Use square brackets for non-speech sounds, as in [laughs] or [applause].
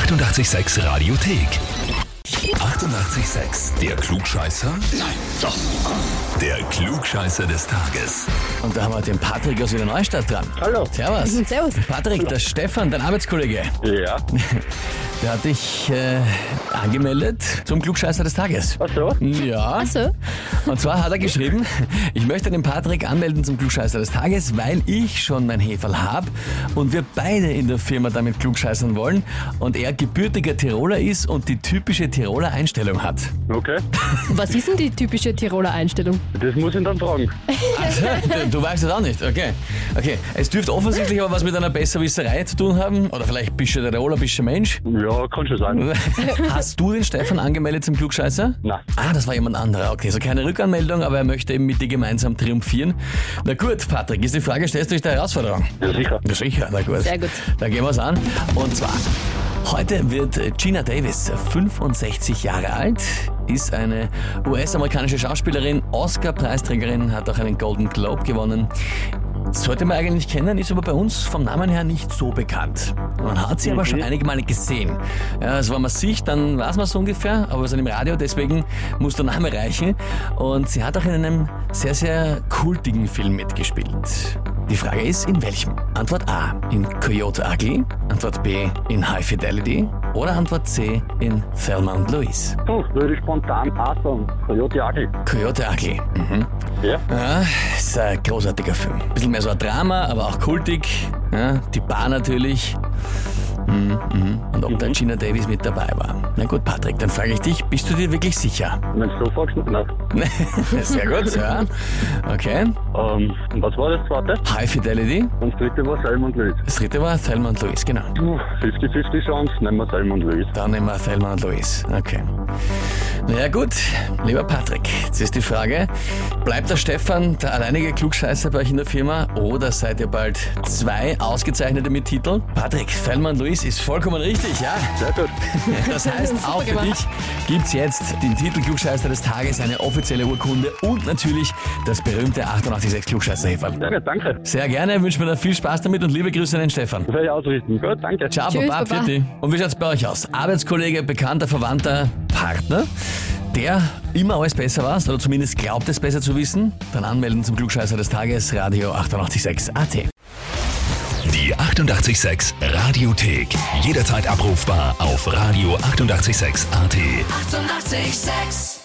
886 Radiothek. 88,6. Der Klugscheißer? Nein, doch. Der Klugscheißer des Tages. Und da haben wir den Patrick aus Wiener Neustadt dran. Hallo. Servus. Servus. Patrick, der Stefan, dein Arbeitskollege, Ja. [laughs] der hat dich äh, angemeldet zum Klugscheißer des Tages. Ach so? Ja. Ach so. Und zwar hat er geschrieben, ich möchte den Patrick anmelden zum Klugscheißer des Tages, weil ich schon mein Heferl habe und wir beide in der Firma damit klugscheißern wollen und er gebürtiger Tiroler ist und die typische Tiroler Einstellung hat. Okay. Was ist denn die typische Tiroler Einstellung? Das muss ich dann fragen. Also, du, weißt es auch nicht, okay. Okay, es dürfte offensichtlich aber was mit einer Besserwisserei zu tun haben oder vielleicht bist du Tiroler, bist du Mensch. Ja, kann schon sein. [laughs] Hast du den Stefan angemeldet zum Klugscheißer? Nein. Ah, das war jemand anderer. Okay, so keine Rückanmeldung, aber er möchte eben mit dir gemeinsam triumphieren. Na gut, Patrick, ist die Frage, stellst du dich der Herausforderung? Ja, sicher. Ja, sicher, na gut. Sehr gut. Dann gehen wir es an. Und zwar, heute wird Gina Davis 65 Jahre alt, ist eine US-amerikanische Schauspielerin, Oscar-Preisträgerin, hat auch einen Golden Globe gewonnen. Sollte man eigentlich kennen, ist aber bei uns vom Namen her nicht so bekannt. Man hat sie aber schon einige Male gesehen. Ja, also wenn man sieht, dann weiß man es ungefähr, aber wir sind im Radio, deswegen muss der Name reichen. Und sie hat auch in einem sehr, sehr kultigen Film mitgespielt. Die Frage ist, in welchem? Antwort A, in Coyote Ugly. Antwort B, in High Fidelity. Oder Antwort C, in Thelma und Louise. Puh, würde ich spontan A sagen. Coyote Ugly. Coyote Ugly. Mhm. Ja. Ja, ist ein großartiger Film. Bisschen mehr so ein Drama, aber auch kultig. Ja, die Bar natürlich. Mhm, mhm. Und ob da Gina Davis mit dabei war. Na gut, Patrick, dann frage ich dich, bist du dir wirklich sicher? Wenn du so fragst, nein. [laughs] Sehr gut, ja. Okay. Ähm, und was war das zweite? High Fidelity. Und das dritte war Selma und Louis. Das dritte war Thelma und Louise, genau. Puh, 50-50 Chance, nehmen wir Selma und Louis. Dann nehmen wir Thelma und Louise. Okay. Naja gut, lieber Patrick, jetzt ist die Frage, bleibt der Stefan der alleinige Klugscheißer bei euch in der Firma oder seid ihr bald zwei Ausgezeichnete mit Titel? Patrick, Thelma und Louise ist vollkommen richtig, ja? Sehr gut. Das heißt, [laughs] auch für gemacht. dich gibt's jetzt den Titel Klugscheißer des Tages, eine offizielle Urkunde und natürlich das berühmte 886 klugscheißer -Häferl. Sehr gut, danke. Sehr gerne, wünsche mir da viel Spaß damit und liebe Grüße an den Stefan. Werde ich ausrichten. Gut, danke. Ciao, Tschüss, Baba, Baba. Und wie schaut's bei euch aus? Arbeitskollege, bekannter, verwandter, Partner, der immer alles besser war oder zumindest glaubt es besser zu wissen? Dann anmelden zum Klugscheißer des Tages, Radio 886 AT. Die 88,6 Radiothek. Jederzeit abrufbar auf radio886.at. 88,6. Eighty-eight, sex.